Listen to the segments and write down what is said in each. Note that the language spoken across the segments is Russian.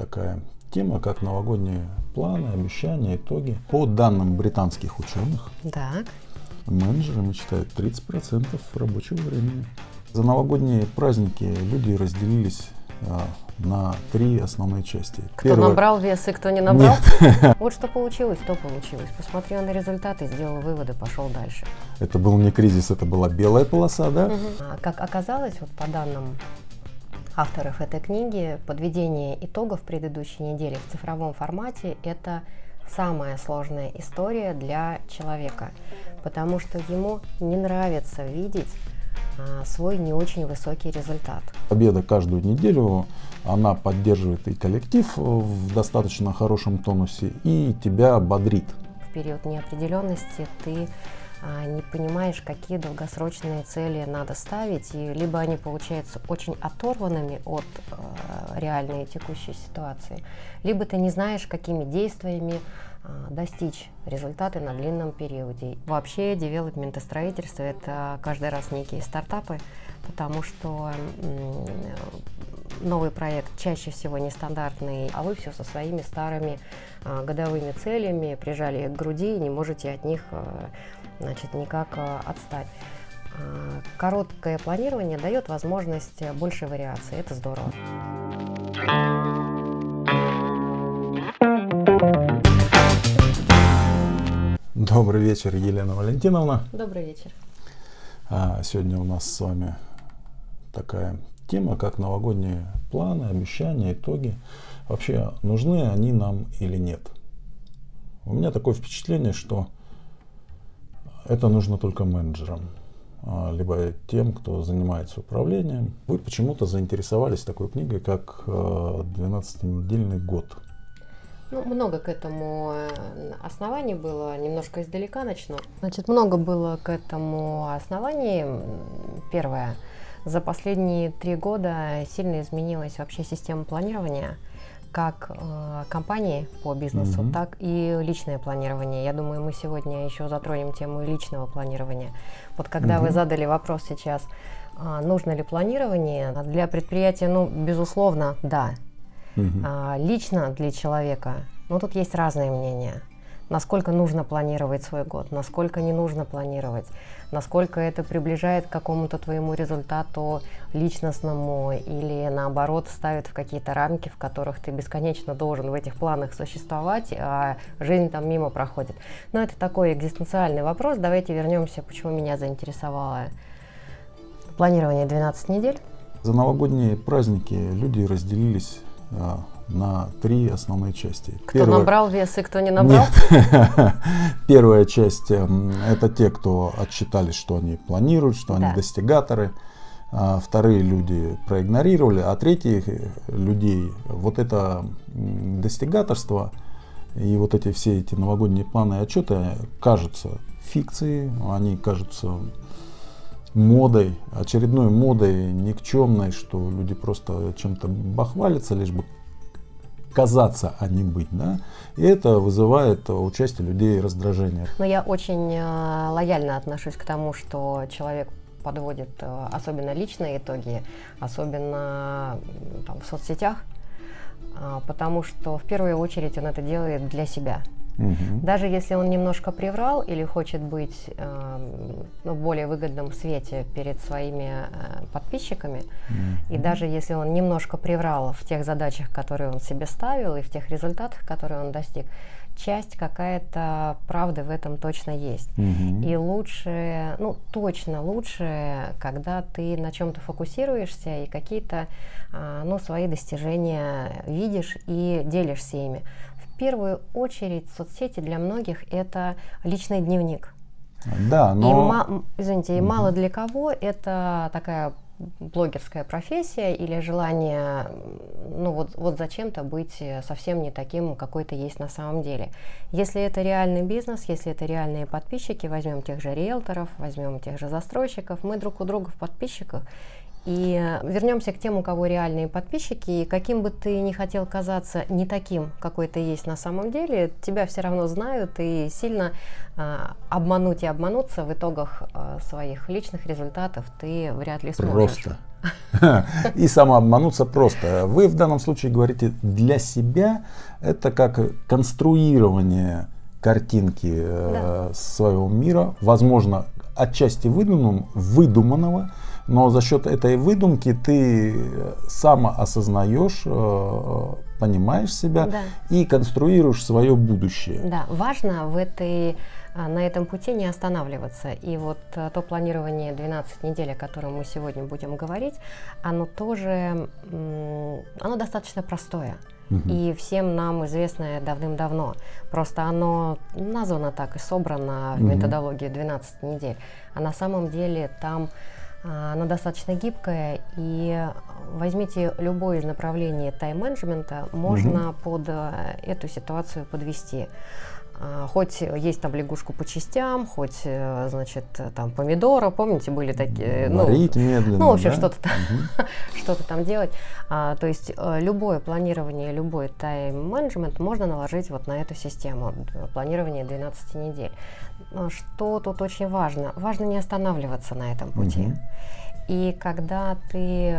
такая тема, как новогодние планы, обещания, итоги. По данным британских ученых, Так. менеджеры мечтают 30% рабочего времени. За новогодние праздники люди разделились а, на три основные части. Кто Первое- набрал вес и кто не набрал? Нет, Вот что получилось, то получилось. Посмотрел на результаты, сделал выводы, пошел дальше. это был не кризис, это была белая полоса, да? А, Как оказалось, вот по данным авторов этой книги, подведение итогов предыдущей недели в цифровом формате – это самая сложная история для человека, потому что ему не нравится видеть а, свой не очень высокий результат. Победа каждую неделю, она поддерживает и коллектив в достаточно хорошем тонусе, и тебя бодрит. В период неопределенности ты не понимаешь, какие долгосрочные цели надо ставить, и либо они получаются очень оторванными от э, реальной текущей ситуации, либо ты не знаешь, какими действиями а, достичь результаты на длинном периоде. Вообще, девелопмент и строительство – это каждый раз некие стартапы, потому что новый проект чаще всего нестандартный, а вы все со своими старыми а, годовыми целями прижали к груди и не можете от них а, значит, никак а, отстать. А, Короткое планирование дает возможность большей вариации. Это здорово. Добрый вечер, Елена Валентиновна. Добрый вечер. А, Сегодня у нас с вами такая тема, как новогодние планы, обещания, итоги. Вообще, нужны они нам или нет? У меня такое впечатление, что это нужно только менеджерам, а, либо тем, кто занимается управлением. Вы почему-то заинтересовались такой книгой, как э, «12-недельный год». Ну, много к этому э, оснований было, немножко издалека начну. Значит, много было к этому оснований. Первое. За последние три года сильно изменилась вообще система планирования как э, компании по бизнесу, Мгм. так и личное планирование. Я думаю, мы сегодня еще затронем тему личного планирования. Вот когда вы Мгм. задали вопрос сейчас, а, нужно ли планирование для предприятия, ну, безусловно, да. Мгм. А, лично для человека, ну тут есть разные мнения. Насколько нужно планировать свой год, насколько не нужно планировать, насколько это приближает к какому-то твоему результату личностному или наоборот ставит в какие-то рамки, в которых ты бесконечно должен в этих планах существовать, а жизнь там мимо проходит. Но это такой экзистенциальный вопрос. Давайте вернемся, почему меня заинтересовало планирование 12 недель. За новогодние праздники люди разделились а, на три основные части. Кто Первая- набрал вес и кто не набрал? Нет. Первая часть эм, это те, кто отчитались, что они планируют, что Да. они достигаторы. А Вторые люди проигнорировали, а третьих людей вот это достигаторство и вот эти все эти новогодние планы и отчеты кажутся фикцией, они кажутся модой, очередной модой никчемной, что люди просто чем-то бахвалятся, лишь бы казаться, а не быть, да, и это вызывает у части людей раздражение. Но я очень э, лояльно отношусь к тому, что человек подводит э, особенно личные итоги, особенно там, в соцсетях, а, потому что в первую очередь он это делает для себя. Мгм. Даже если он немножко приврал или хочет быть э, ну, в более выгодном свете перед своими э, подписчиками, и даже если он немножко приврал в тех задачах, которые он себе ставил, и в тех результатах, которые он достиг, часть какая-то правды в этом точно есть. Мгм. И лучше, ну точно лучше, когда ты на чем-то фокусируешься и какие-то а, ну, свои достижения видишь и делишься ими. В первую очередь соцсети для многих это личный дневник. Да, И, но м, извините, и мало для кого это такая блогерская профессия или желание, ну вот, вот зачем-то быть совсем не таким, какой ты есть на самом деле. Если это реальный бизнес, если это реальные подписчики, возьмем тех же риэлторов, возьмем тех же застройщиков, мы друг у друга в подписчиках, и э, вернемся к тем, у кого реальные подписчики, и каким бы ты ни хотел казаться не таким, какой ты есть на самом деле, тебя все равно знают, и сильно э, обмануть и обмануться в итогах э, своих личных результатов ты вряд ли сможешь. просто И самообмануться просто. Вы в данном случае говорите для себя, это как конструирование картинки э, своего мира, возможно, отчасти выдуманного, выдуманного, но за счет этой выдумки ты сам осознаешь, э, понимаешь себя да. и конструируешь свое будущее. Да, важно в этой на этом пути не останавливаться. И вот э, то планирование 12 недель, о котором мы сегодня будем говорить, оно тоже, оно достаточно простое. Угу. И всем нам известное давным-давно. Просто оно названо так и собрано в угу. методологии 12 недель. А на самом деле там а, оно достаточно гибкое, и возьмите любое из направлений тайм-менеджмента, можно угу. под э, эту ситуацию подвести. А, хоть есть там лягушку по частям, хоть, э, значит, там помидора, помните, были такие, ну, Варить медленно, ну, вообще да? что-то там, угу. что-то там делать. А, то есть э, любое планирование, любой тайм-менеджмент можно наложить вот на эту систему, планирование 12 недель. Но что тут очень важно? Важно не останавливаться на этом пути. Угу. И когда ты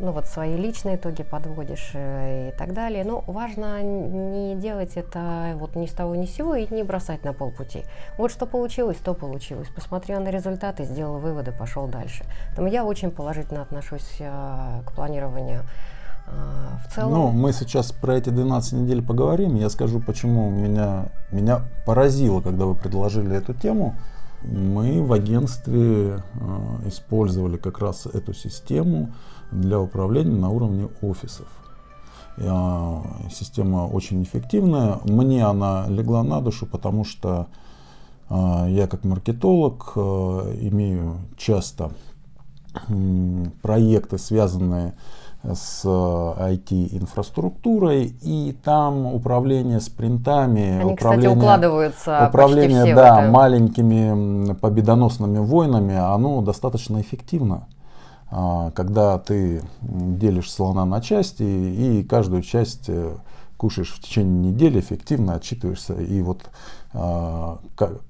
ну вот свои личные итоги подводишь э, и так далее. Но важно не делать это вот ни с того ни с сего и не бросать на полпути. Вот что получилось, то получилось. Посмотрел на результаты, сделал выводы, пошел дальше. Поэтому я очень положительно отношусь э, к планированию э, в целом. Ну, мы сейчас про эти 12 недель поговорим. Я скажу, почему меня, меня поразило, когда вы предложили эту тему. Мы в агентстве э, использовали как раз эту систему для управления на уровне офисов. Система очень эффективная. Мне она легла на душу, потому что а, я как маркетолог а, имею часто проекты, связанные с IT-инфраструктурой, и там управление спринтами, Они, управление, кстати, укладываются управление да, маленькими победоносными войнами, оно достаточно эффективно. А, когда ты делишь слона на части и каждую часть э, кушаешь в течение недели, эффективно отчитываешься. И вот а,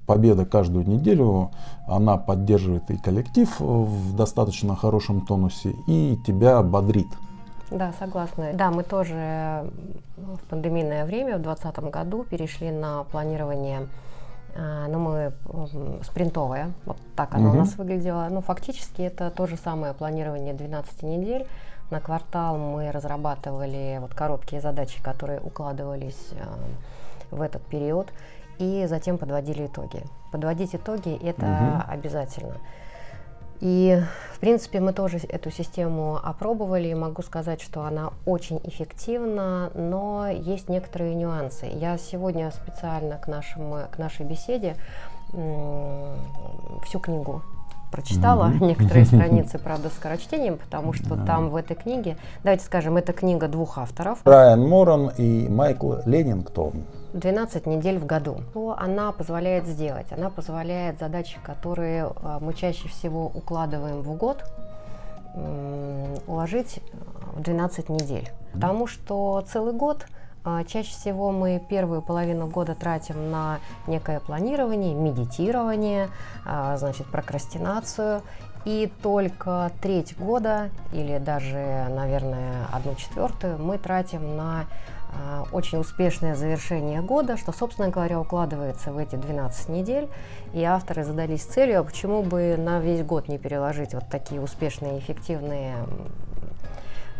победа каждую неделю, она поддерживает и коллектив в достаточно хорошем тонусе, и тебя бодрит. Да, согласна. Да, мы тоже в пандемийное время в 2020 году перешли на планирование но ну, мы спринтовая, вот так оно угу. у нас выглядело. Ну, фактически это то же самое планирование 12 недель. На квартал мы разрабатывали вот короткие задачи, которые укладывались э, в этот период, и затем подводили итоги. Подводить итоги это угу. обязательно. И, в принципе, мы тоже эту систему опробовали, могу сказать, что она очень эффективна, но есть некоторые нюансы. Я сегодня специально к, нашему, к нашей беседе всю книгу прочитала mm-hmm. некоторые страницы, правда, скорочтением, потому что mm-hmm. там в этой книге, давайте скажем, это книга двух авторов. Брайан Моран и Майкл Леннингтон. 12 недель в году. Что она позволяет сделать? Она позволяет задачи, которые э, мы чаще всего укладываем в год, уложить в 12 недель. Потому что целый год – чаще всего мы первую половину года тратим на некое планирование, медитирование, а, значит, прокрастинацию. И только треть года или даже, наверное, одну четвертую мы тратим на а, очень успешное завершение года, что, собственно говоря, укладывается в эти 12 недель. И авторы задались целью, а почему бы на весь год не переложить вот такие успешные, эффективные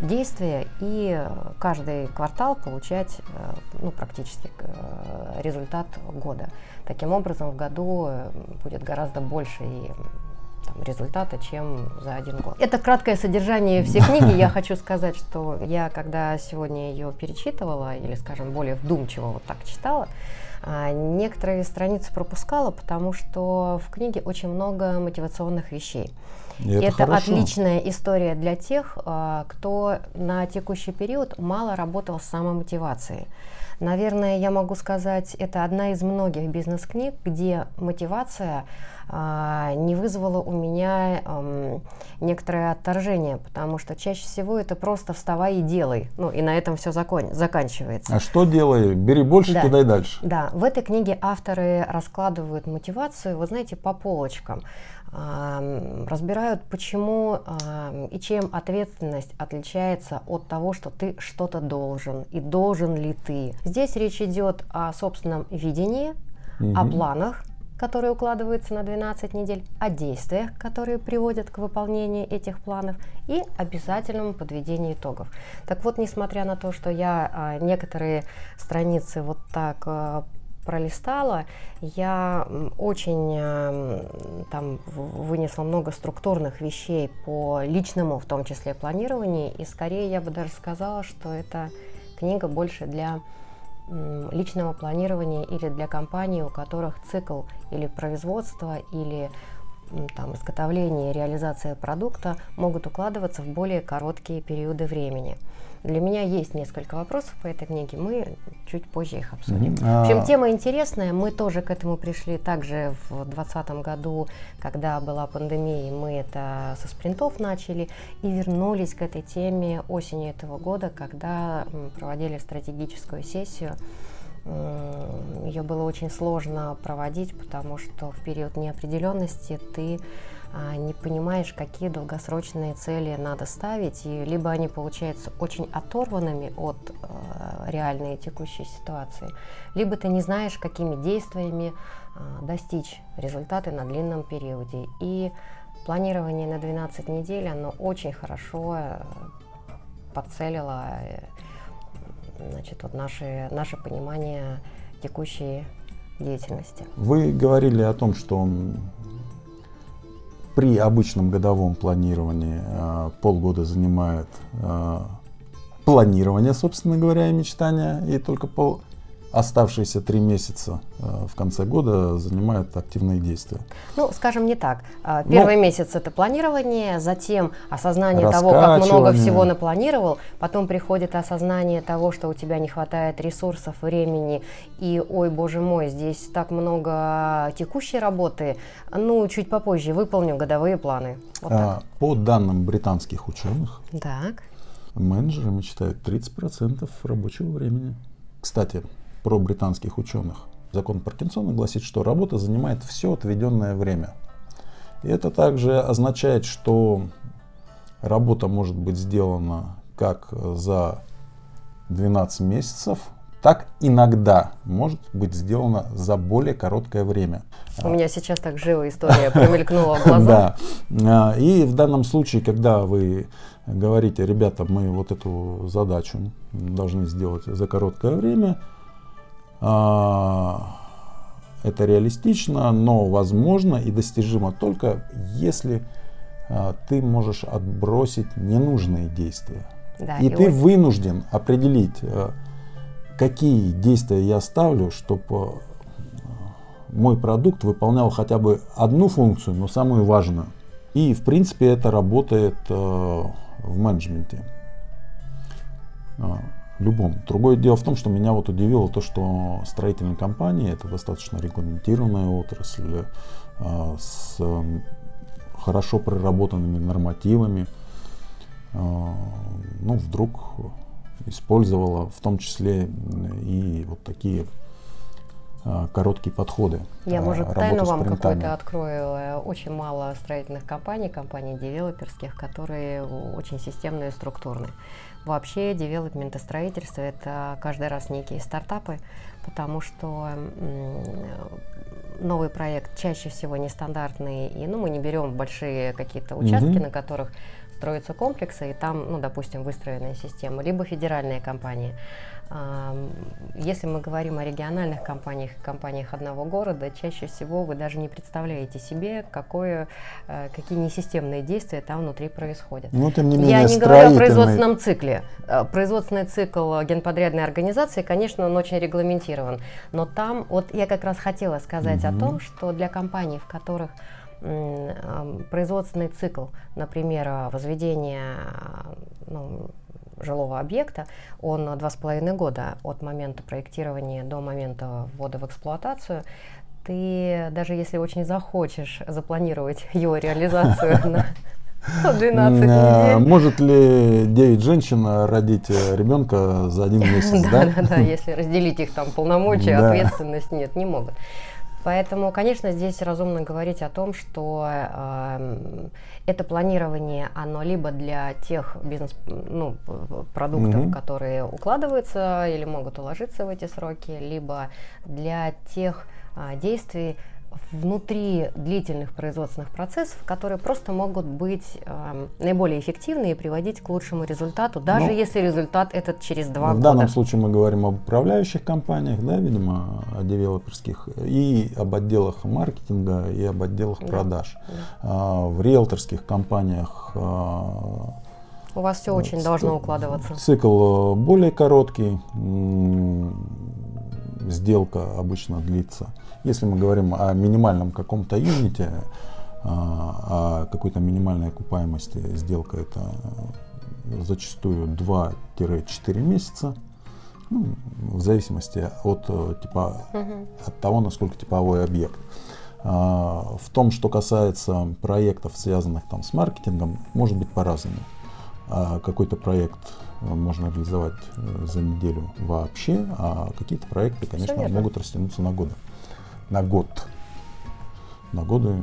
действия и каждый квартал получать э, ну, практически э, результат года. Таким образом, в году э, будет гораздо больше и результата, чем за один год. Это краткое содержание всей книги. Я хочу сказать, что я, когда сегодня ее перечитывала, или, скажем, более вдумчиво вот так читала, а, некоторые страницы пропускала, потому что в книге очень много мотивационных вещей. И это, это отличная история для тех, а, кто на текущий период мало работал с самомотивацией. Наверное, я могу сказать, это одна из многих бизнес-книг, где мотивация не вызвало у меня эм, некоторое отторжение, потому что чаще всего это просто вставай и делай. Ну и на этом все закон, заканчивается. А что делай? Бери больше, да. кидай дальше. Да, в этой книге авторы раскладывают мотивацию, вы знаете, по полочкам разбирают спрашивают, почему э, и чем ответственность отличается от того, что ты что-то должен и должен ли ты. Здесь речь идет о собственном видении, угу. о планах, которые укладываются на 12 недель, о действиях, которые приводят к выполнению этих планов и обязательному подведению итогов. Так вот, несмотря на то, что я а, некоторые страницы вот так а, пролистала, я очень а, там вынесла много структурных вещей по личному, в том числе планированию, и скорее я бы даже сказала, что это книга больше для личного планирования или для компаний, у которых цикл или производства, или там, изготовления и реализация продукта могут укладываться в более короткие периоды времени. Для меня есть несколько вопросов по этой книге, мы чуть позже их обсудим. Mm-hmm. В общем, тема интересная, мы тоже к этому пришли также в 2020 году, когда была пандемия, мы это со спринтов начали и вернулись к этой теме осенью этого года, когда проводили стратегическую сессию. Ее было очень сложно проводить, потому что в период неопределенности ты а, не понимаешь, какие долгосрочные цели надо ставить, и либо они получаются очень оторванными от э, реальной текущей ситуации, либо ты не знаешь, какими действиями э, достичь результаты на длинном периоде. И планирование на 12 недель, оно очень хорошо э, подцелило э, значит, вот наше, наше понимание текущей деятельности. Вы говорили о том, что при обычном годовом планировании э, полгода занимает э, планирование, собственно говоря, и мечтания, и только пол, оставшиеся три месяца э, в конце года занимают активные действия. Ну, скажем не так. А, первый Но, месяц это планирование, затем осознание того, как много всего напланировал, потом приходит осознание того, что у тебя не хватает ресурсов, времени, и, ой, боже мой, здесь так много текущей работы, ну, чуть попозже выполню годовые планы. Вот а, по данным британских ученых, так. менеджеры мечтают 30% рабочего времени. Кстати, про британских ученых. Закон Паркинсона гласит, что работа занимает все отведенное время. И это также означает, что работа может быть сделана как за 12 месяцев, так иногда может быть сделано за более короткое время. У меня сейчас так живая история промелькнула в глаза. Да. И в данном случае, когда вы говорите, ребята, мы вот эту задачу должны сделать за короткое время, а, это реалистично, но возможно и достижимо только если а, ты можешь отбросить ненужные действия. Да, и, и ты вот... вынужден определить, а, какие действия я ставлю, чтобы мой продукт выполнял хотя бы одну функцию, но самую важную. И в принципе это работает в менеджменте любом. Другое дело в том, что меня вот удивило то, что строительные компании это достаточно регламентированная отрасль э, с э, хорошо проработанными нормативами. Э, ну, вдруг использовала в том числе и вот такие э, короткие подходы. Я, может, тайну вам какой-то открою. Очень мало строительных компаний, компаний девелоперских, которые очень системные и структурные. Вообще девелопмент и строительство – это каждый раз некие стартапы, потому что новый проект чаще всего нестандартный, и ну, мы не берем большие какие-то участки, mm-hmm. на которых строятся комплексы, и там, ну, допустим, выстроенная система, либо федеральные компании. Если мы говорим о региональных компаниях, компаниях одного города, чаще всего вы даже не представляете себе, какое, э, какие несистемные действия там внутри происходят. Ну, тем не менее, Я не говорю о производственном цикле. Э, производственный цикл генподрядной организации, конечно, он очень регламентирован. Но там, вот я как раз хотела сказать угу. о том, что для компаний, в которых производственный цикл, например, возведение ну, жилого объекта, он два с половиной года от момента проектирования до момента ввода в эксплуатацию. Ты даже если очень захочешь запланировать его реализацию на 12 недель. Может ли 9 женщин родить ребенка за один месяц, да? Да, да, если разделить их там полномочия, ответственность, нет, не могут. Поэтому, конечно, здесь разумно говорить о том, что э, это планирование, оно либо для тех бизнес ну, угу. которые укладываются или могут уложиться в эти сроки, либо для тех э, действий, внутри длительных производственных процессов, которые просто могут быть э, наиболее эффективны и приводить к лучшему результату, даже ну, если результат этот через два в года. В данном случае мы говорим об управляющих компаниях, да, видимо, о девелоперских, и об отделах маркетинга, и об отделах да, продаж. Да. А, в риэлторских компаниях а, у вас все очень должно укладываться. Цикл более короткий, сделка обычно длится если мы говорим о минимальном каком-то юните, а, о какой-то минимальной окупаемости, сделка это зачастую 2-4 месяца, ну, в зависимости от, типа, угу. от того, насколько типовой объект. А, в том, что касается проектов, связанных там, с маркетингом, может быть по-разному. А, какой-то проект можно реализовать э, за неделю вообще, а какие-то проекты, конечно, могут растянуться на годы на год. На годы,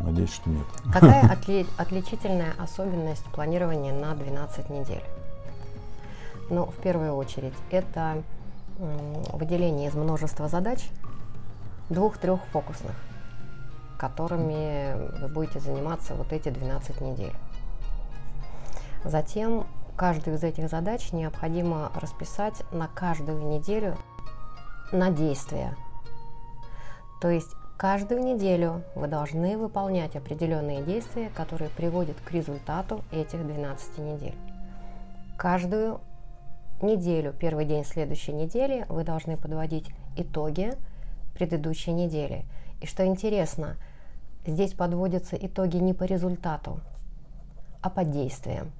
надеюсь, что нет. Какая отли- отличительная особенность планирования на 12 недель? Ну, в первую очередь, это выделение из множества задач, двух-трех фокусных, которыми вы будете заниматься вот эти 12 недель. Затем каждую из этих задач необходимо расписать на каждую неделю на действия, то есть каждую неделю вы должны выполнять определенные действия, которые приводят к результату этих 12 недель. Каждую неделю, первый день следующей недели, вы должны подводить итоги предыдущей недели. И что интересно, здесь подводятся итоги не по результату, а по действиям.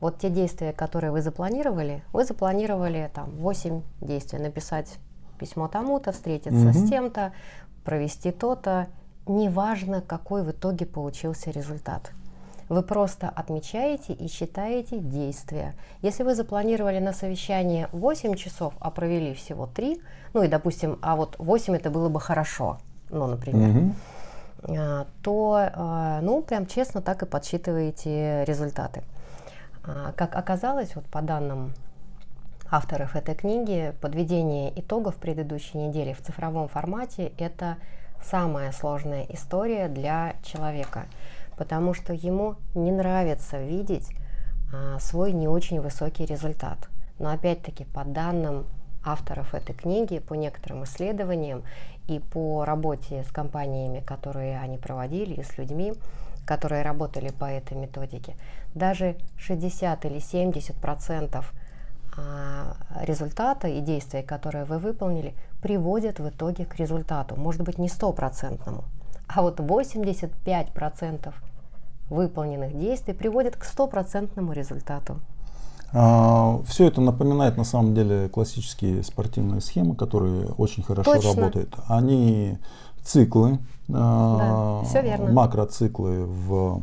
Вот те действия, которые вы запланировали, вы запланировали там 8 действий, написать письмо тому-то, встретиться угу. с тем-то, провести то-то, неважно, какой в итоге получился результат. Вы просто отмечаете и считаете действия. Если вы запланировали на совещание 8 часов, а провели всего 3, ну и, допустим, а вот 8 это было бы хорошо, ну, например, угу. то, а, ну, прям честно так и подсчитываете результаты. А, как оказалось, вот по данным авторов этой книги, подведение итогов предыдущей недели в цифровом формате – это самая сложная история для человека, потому что ему не нравится видеть а, свой не очень высокий результат. Но опять-таки, по данным авторов этой книги, по некоторым исследованиям и по работе с компаниями, которые они проводили, и с людьми, которые работали по этой методике, даже 60 или 70 процентов результата и действия, которые вы выполнили, приводят в итоге к результату. Может быть, не стопроцентному, а вот 85% выполненных действий приводят к стопроцентному результату. А, все это напоминает на самом деле классические спортивные схемы, которые очень хорошо Точно. работают. Они циклы, а, да, верно. макроциклы в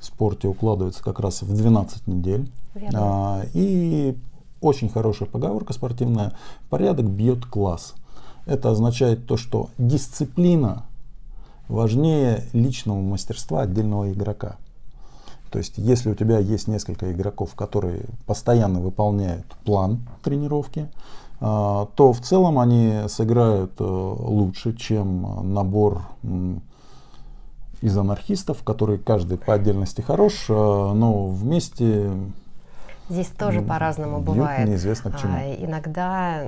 спорте укладываются как раз в 12 недель. Верно. И очень хорошая поговорка спортивная. Порядок бьет класс. Это означает то, что дисциплина важнее личного мастерства отдельного игрока. То есть, если у тебя есть несколько игроков, которые постоянно выполняют план тренировки, а, то в целом они сыграют э, лучше, чем набор из анархистов, которые каждый по отдельности хорош, э, но вместе Здесь тоже по-разному бывает. Неизвестно к чему. А, иногда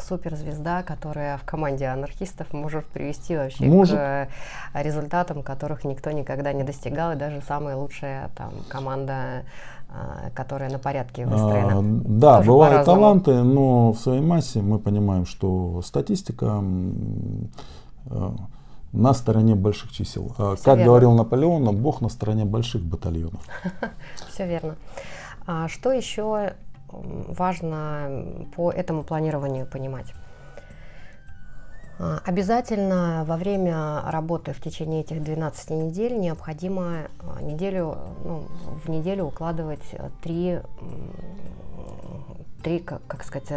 суперзвезда, которая в команде анархистов, может привести вообще может. к результатам, которых никто никогда не достигал, и даже самая лучшая там команда а, которая на порядке выстроена. А, да, Тоже бывают таланты, но в своей массе мы понимаем, что статистика э, на стороне больших чисел. Все как верно. говорил Наполеон, Бог на стороне больших батальонов. Все верно. А что еще важно по этому планированию понимать? А, обязательно во время работы в течение этих 12 недель необходимо а, неделю, ну, в неделю укладывать три, три как, как сказать,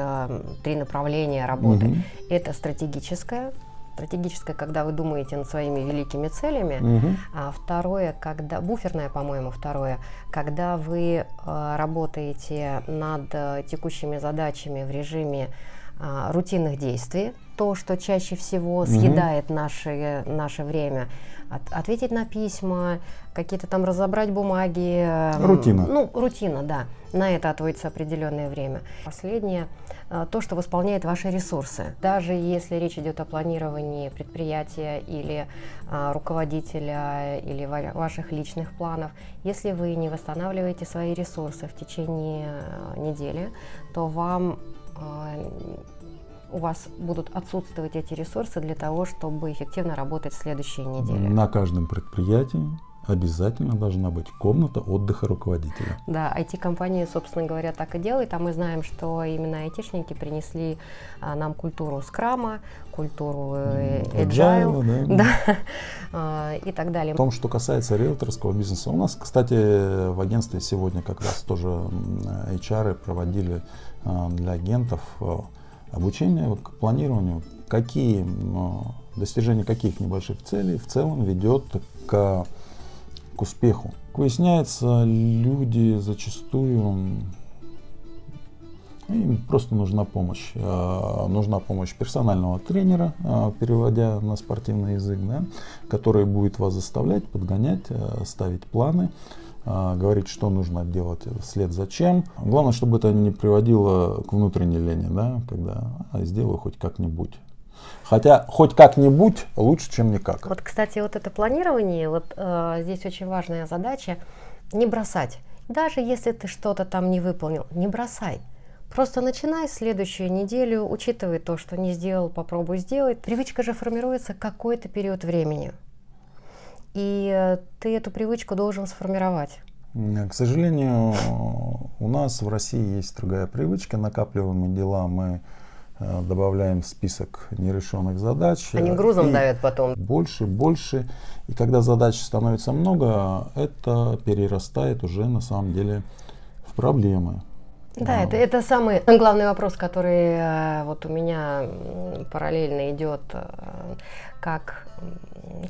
три направления работы. Угу. Это стратегическое стратегическое, когда вы думаете над своими великими целями, Мгм. а второе, когда буферное, по-моему, второе, когда вы э, работаете над э, текущими задачами в режиме а, рутинных действий, то, что чаще всего съедает наше, наше время, От- ответить на письма, какие-то там разобрать бумаги. эм, Рутина. Ну, рутина, да. На это отводится определенное время. Последнее, э, то, что восполняет ваши ресурсы. Даже если речь идет о планировании предприятия или а, руководителя, или ва- ваших личных планов, если вы не восстанавливаете свои ресурсы в течение э, недели, то вам у вас будут отсутствовать эти ресурсы для того, чтобы эффективно работать в следующие недели. На каждом предприятии обязательно должна быть комната отдыха руководителя. Да, IT-компании, собственно говоря, так и делают, а мы знаем, что именно айтишники принесли а, нам культуру скрама, культуру э, agile, Agile, да. да, а, и так далее. В том, что касается риэлторского бизнеса, у нас, кстати, в агентстве сегодня как раз тоже HR проводили для агентов а, обучение к планированию, какие м, достижение каких небольших целей в целом ведет к, к успеху. Как Выясняется, люди зачастую м, им просто нужна помощь. Нужна помощь персонального тренера, переводя на спортивный язык, да, который будет вас заставлять, подгонять, ставить планы, говорить, что нужно делать вслед за чем. Главное, чтобы это не приводило к внутренней лени, да, когда а, сделаю хоть как-нибудь. Хотя хоть как-нибудь лучше, чем никак. Вот, кстати, вот это планирование, вот э, здесь очень важная задача не бросать. Даже если ты что-то там не выполнил, не бросай. Просто начинай следующую неделю, учитывая то, что не сделал, попробуй сделать. Привычка же формируется какой-то период времени. И э, ты эту привычку должен сформировать. К сожалению, у нас в России есть другая привычка. Накапливаемые дела мы э, добавляем в список нерешенных задач. Они э, грузом и давят потом. Больше, больше. И когда задач становится много, это перерастает уже на самом деле в проблемы. Да, А, это, это самый главный вопрос, который э, вот у меня параллельно идет, э, как,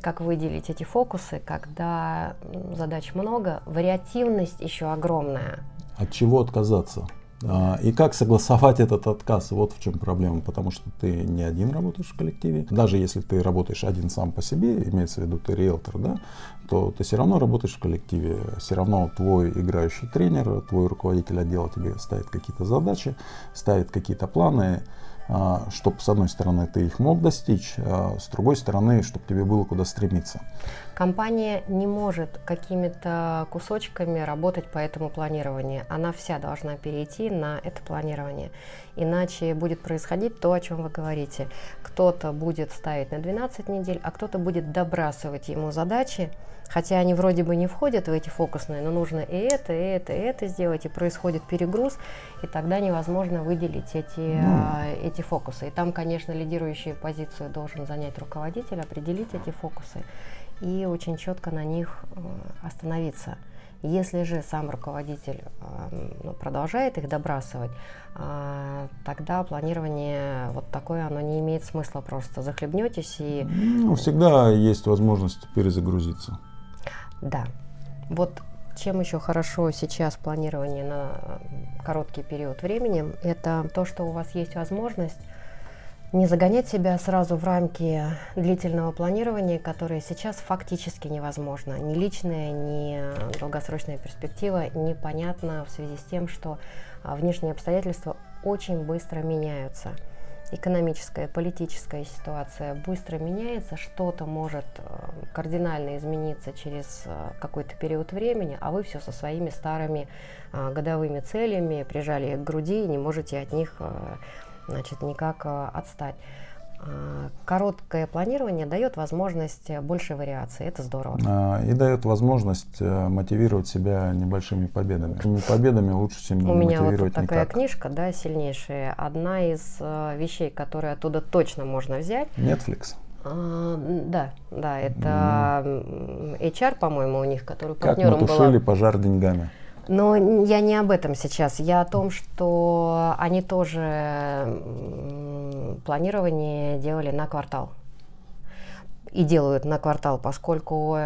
как выделить эти фокусы, когда задач много, вариативность еще огромная. От чего отказаться? А, И как согласовать этот отказ? Вот в чем проблема. Потому что ты не один работаешь в коллективе. Даже если ты работаешь один сам по себе, имеется в виду ты риэлтор, да, то ты все равно работаешь в коллективе. Все равно твой играющий тренер, твой руководитель отдела тебе ставит какие-то задачи, ставит какие-то планы, чтобы с одной стороны ты их мог достичь, а с другой стороны, чтобы тебе было куда стремиться. Компания не может какими-то кусочками работать по этому планированию. Она вся должна перейти на это планирование. Иначе будет происходить то, о чем вы говорите. Кто-то будет ставить на 12 недель, а кто-то будет добрасывать ему задачи, хотя они вроде бы не входят в эти фокусные, но нужно и это, и это, и это сделать, и происходит перегруз, и тогда невозможно выделить эти, э, эти фокусы. И там, конечно, лидирующую позицию должен занять руководитель, определить эти фокусы и очень четко на них э, остановиться. Если же сам руководитель э, ну, продолжает их добрасывать, э, тогда планирование вот такое, оно не имеет смысла просто. Захлебнетесь и Ну, всегда есть возможность перезагрузиться. да. Вот чем еще хорошо сейчас планирование на короткий период времени, это то, что у вас есть возможность не загонять себя сразу в рамки длительного планирования, которое сейчас фактически невозможно. Ни личная, ни долгосрочная перспектива непонятна в связи с тем, что а, внешние обстоятельства очень быстро меняются. Экономическая, политическая ситуация быстро меняется, что-то может э, кардинально измениться через э, какой-то период времени, а вы все со своими старыми годовыми целями прижали к груди и не можете от них значит, никак э, отстать. А, Короткое планирование дает возможность большей вариации. Это здорово. А, И дает возможность э, мотивировать себя небольшими победами. Такими победами лучше, чем У меня вот такая никак. книжка, да, сильнейшая. Одна из э, вещей, которые оттуда точно можно взять. Netflix. А, да, да, это HR, по-моему, у них, который Как мы партнером была. тушили пожар деньгами. Но я не об этом сейчас. Я о том, что они тоже планирование делали на квартал. и делают на квартал, поскольку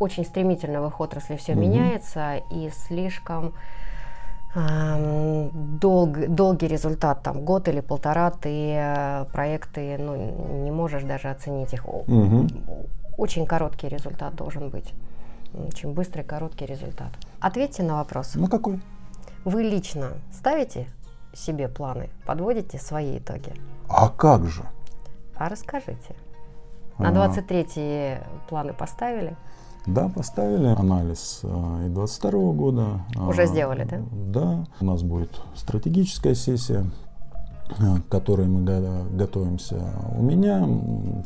очень стремительно в их отрасли все угу. меняется и слишком долг, долгий результат, там год или полтора, ты э, проекты ну, не можешь даже оценить их. Угу. Очень короткий результат должен быть. Очень быстрый, короткий результат. Ответьте на вопрос. Ну какой? Вы лично ставите себе планы, подводите свои итоги? А как же? А расскажите. На 23 планы поставили? Да, поставили анализ э, и 22 года. Уже а, сделали, да? Да. У нас будет стратегическая сессия, э, к которой мы готовимся. У меня,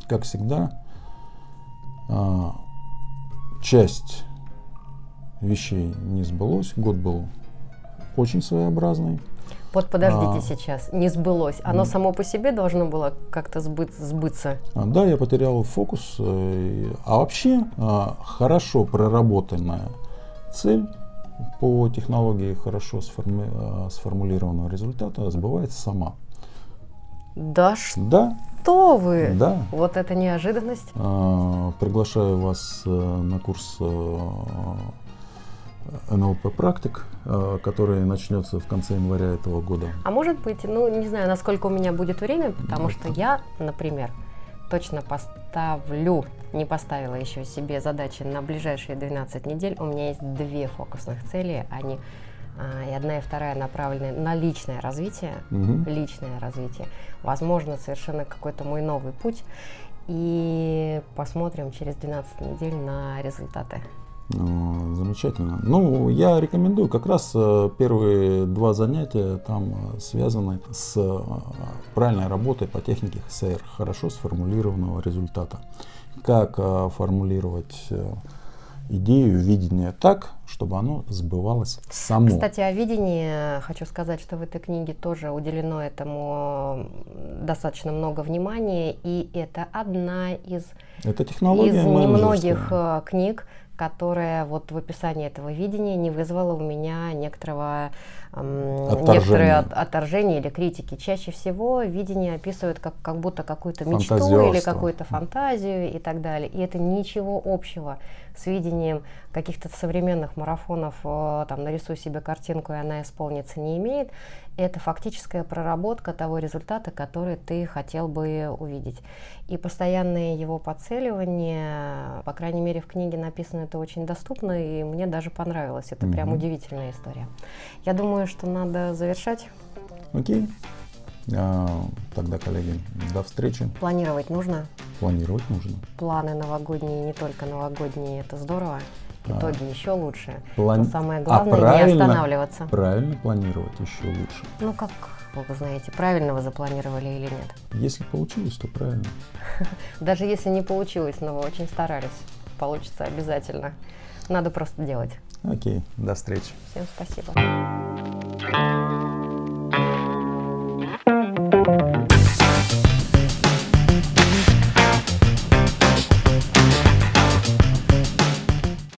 как всегда, а, часть вещей не сбылось. Год был очень своеобразный. Вот подождите а, сейчас, не сбылось. Оно да. само по себе должно было как-то сбыт, сбыться. А, да, я потерял фокус. Э, а вообще а, хорошо проработанная цель по технологии хорошо сформи, а, сформулированного результата сбывается сама. Да да. Что вы? Да. Вот это неожиданность. А, приглашаю вас э, на курс э, НЛП практик, э, который начнется в конце января этого года. А может быть, ну не знаю, насколько у меня будет время, потому что я, например, точно поставлю, не поставила еще себе задачи на ближайшие 12 недель. У меня есть две фокусных цели, они а, и одна и вторая направлены на личное развитие, угу. личное развитие. Возможно, совершенно какой-то мой новый путь. И посмотрим через 12 недель на результаты. Ну, замечательно. Ну, я рекомендую как раз э, первые два занятия там э, связаны с э, правильной работой по технике ХСР, хорошо сформулированного результата. Как формулировать идею, видение так, чтобы оно сбывалось само. Кстати, о видении хочу сказать, что в этой книге тоже уделено этому достаточно много внимания, и это одна из, это технология из немногих книг, которая вот в описании этого видения не вызвала у меня некоторого некоторые от, отторжения или критики. Чаще всего видение описывают как, как будто какую-то мечту или какую-то фантазию и так далее. И это ничего общего с видением каких-то современных марафонов, э, там, нарисуй себе картинку, и она исполнится, не имеет. Это фактическая проработка того результата, который ты хотел бы увидеть. И постоянное его подцеливание, по крайней мере, в книге написано это очень доступно, и мне даже понравилось. Это mm-hmm. прям удивительная история. Я думаю, что надо завершать. Окей. А, тогда, коллеги, до встречи. Планировать нужно? Планировать нужно. Планы новогодние, не только новогодние, это здорово. Итоги а, еще лучше. План... Но самое главное а не останавливаться. Правильно планировать еще лучше. Ну как вы знаете, правильно вы запланировали или нет? Если получилось, то правильно. Даже если не получилось, но вы очень старались, получится обязательно. Надо просто делать. Окей, до встречи. Всем спасибо.